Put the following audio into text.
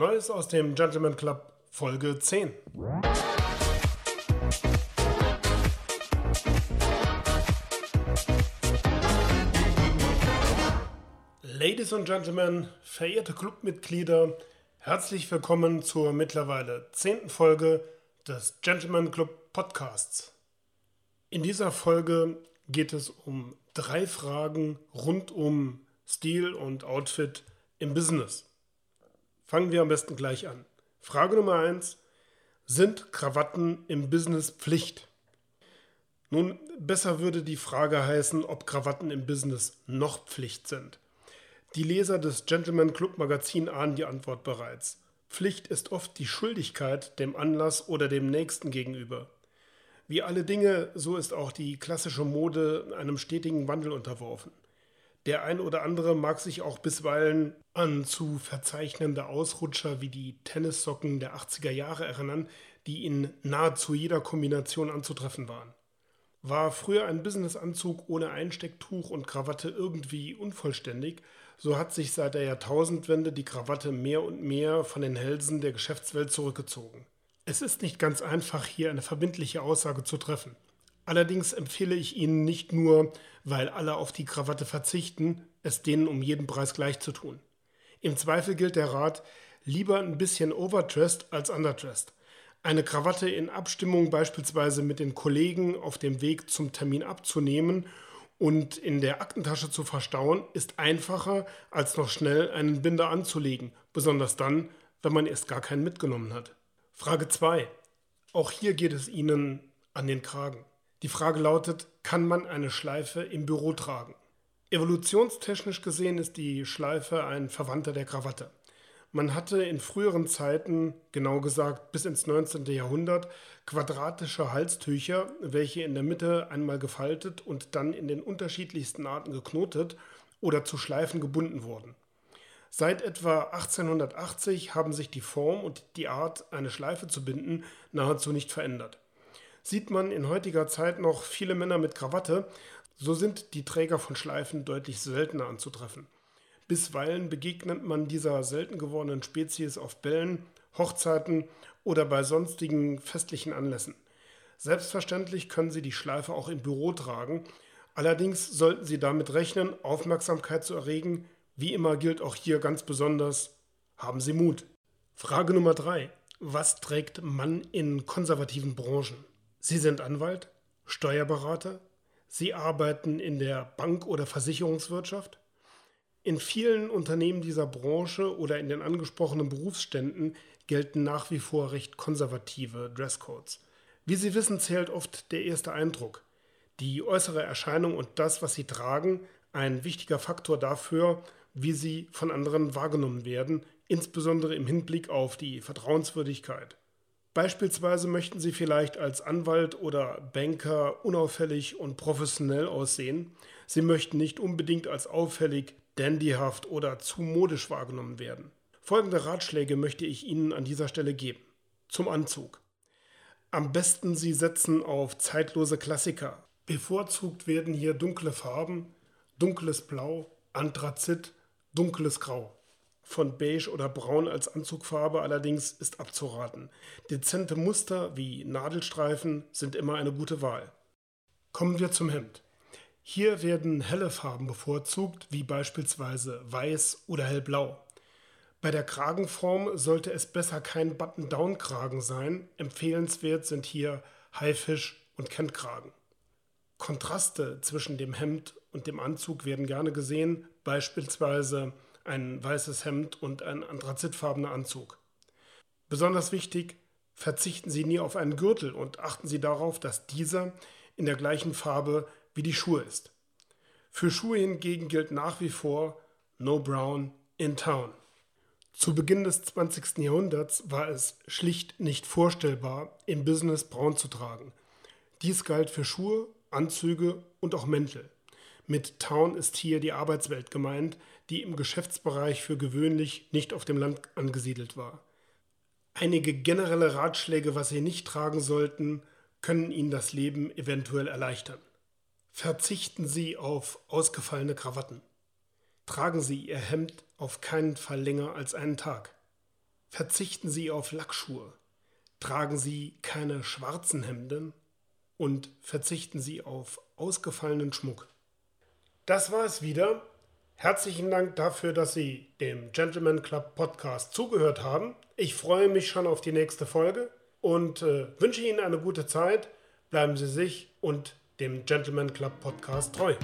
Neues aus dem Gentleman Club Folge 10. Ladies and Gentlemen, verehrte Clubmitglieder, herzlich willkommen zur mittlerweile zehnten Folge des Gentleman Club Podcasts. In dieser Folge geht es um drei Fragen rund um Stil und Outfit im Business. Fangen wir am besten gleich an. Frage Nummer eins: Sind Krawatten im Business Pflicht? Nun, besser würde die Frage heißen, ob Krawatten im Business noch Pflicht sind. Die Leser des Gentleman Club Magazin ahnen die Antwort bereits. Pflicht ist oft die Schuldigkeit dem Anlass oder dem Nächsten gegenüber. Wie alle Dinge, so ist auch die klassische Mode einem stetigen Wandel unterworfen. Der ein oder andere mag sich auch bisweilen an zu verzeichnende Ausrutscher wie die Tennissocken der 80er Jahre erinnern, die in nahezu jeder Kombination anzutreffen waren. War früher ein Businessanzug ohne Einstecktuch und Krawatte irgendwie unvollständig, so hat sich seit der Jahrtausendwende die Krawatte mehr und mehr von den Hälsen der Geschäftswelt zurückgezogen. Es ist nicht ganz einfach, hier eine verbindliche Aussage zu treffen. Allerdings empfehle ich Ihnen nicht nur, weil alle auf die Krawatte verzichten, es denen um jeden Preis gleich zu tun. Im Zweifel gilt der Rat, lieber ein bisschen overdressed als underdressed. Eine Krawatte in Abstimmung beispielsweise mit den Kollegen auf dem Weg zum Termin abzunehmen und in der Aktentasche zu verstauen, ist einfacher, als noch schnell einen Binder anzulegen, besonders dann, wenn man erst gar keinen mitgenommen hat. Frage 2. Auch hier geht es Ihnen an den Kragen. Die Frage lautet, kann man eine Schleife im Büro tragen? Evolutionstechnisch gesehen ist die Schleife ein Verwandter der Krawatte. Man hatte in früheren Zeiten, genau gesagt bis ins 19. Jahrhundert, quadratische Halstücher, welche in der Mitte einmal gefaltet und dann in den unterschiedlichsten Arten geknotet oder zu Schleifen gebunden wurden. Seit etwa 1880 haben sich die Form und die Art, eine Schleife zu binden, nahezu nicht verändert. Sieht man in heutiger Zeit noch viele Männer mit Krawatte, so sind die Träger von Schleifen deutlich seltener anzutreffen. Bisweilen begegnet man dieser selten gewordenen Spezies auf Bällen, Hochzeiten oder bei sonstigen festlichen Anlässen. Selbstverständlich können Sie die Schleife auch im Büro tragen, allerdings sollten Sie damit rechnen, Aufmerksamkeit zu erregen. Wie immer gilt auch hier ganz besonders, haben Sie Mut. Frage Nummer 3. Was trägt Mann in konservativen Branchen? Sie sind Anwalt, Steuerberater, Sie arbeiten in der Bank- oder Versicherungswirtschaft. In vielen Unternehmen dieser Branche oder in den angesprochenen Berufsständen gelten nach wie vor recht konservative Dresscodes. Wie Sie wissen, zählt oft der erste Eindruck. Die äußere Erscheinung und das, was Sie tragen, ein wichtiger Faktor dafür, wie Sie von anderen wahrgenommen werden, insbesondere im Hinblick auf die Vertrauenswürdigkeit. Beispielsweise möchten Sie vielleicht als Anwalt oder Banker unauffällig und professionell aussehen. Sie möchten nicht unbedingt als auffällig, dandyhaft oder zu modisch wahrgenommen werden. Folgende Ratschläge möchte ich Ihnen an dieser Stelle geben. Zum Anzug. Am besten Sie setzen auf zeitlose Klassiker. Bevorzugt werden hier dunkle Farben, dunkles Blau, Anthrazit, dunkles Grau. Von beige oder braun als Anzugfarbe allerdings ist abzuraten. Dezente Muster wie Nadelstreifen sind immer eine gute Wahl. Kommen wir zum Hemd. Hier werden helle Farben bevorzugt, wie beispielsweise weiß oder hellblau. Bei der Kragenform sollte es besser kein Button-Down-Kragen sein. Empfehlenswert sind hier Haifisch und Kentkragen. Kontraste zwischen dem Hemd und dem Anzug werden gerne gesehen, beispielsweise ein weißes Hemd und ein anthrazitfarbener Anzug. Besonders wichtig, verzichten Sie nie auf einen Gürtel und achten Sie darauf, dass dieser in der gleichen Farbe wie die Schuhe ist. Für Schuhe hingegen gilt nach wie vor No Brown in Town. Zu Beginn des 20. Jahrhunderts war es schlicht nicht vorstellbar, im Business braun zu tragen. Dies galt für Schuhe, Anzüge und auch Mäntel. Mit Town ist hier die Arbeitswelt gemeint, die im Geschäftsbereich für gewöhnlich nicht auf dem Land angesiedelt war. Einige generelle Ratschläge, was Sie nicht tragen sollten, können Ihnen das Leben eventuell erleichtern. Verzichten Sie auf ausgefallene Krawatten. Tragen Sie Ihr Hemd auf keinen Fall länger als einen Tag. Verzichten Sie auf Lackschuhe. Tragen Sie keine schwarzen Hemden und verzichten Sie auf ausgefallenen Schmuck. Das war es wieder. Herzlichen Dank dafür, dass Sie dem Gentleman Club Podcast zugehört haben. Ich freue mich schon auf die nächste Folge und äh, wünsche Ihnen eine gute Zeit. Bleiben Sie sich und dem Gentleman Club Podcast treu.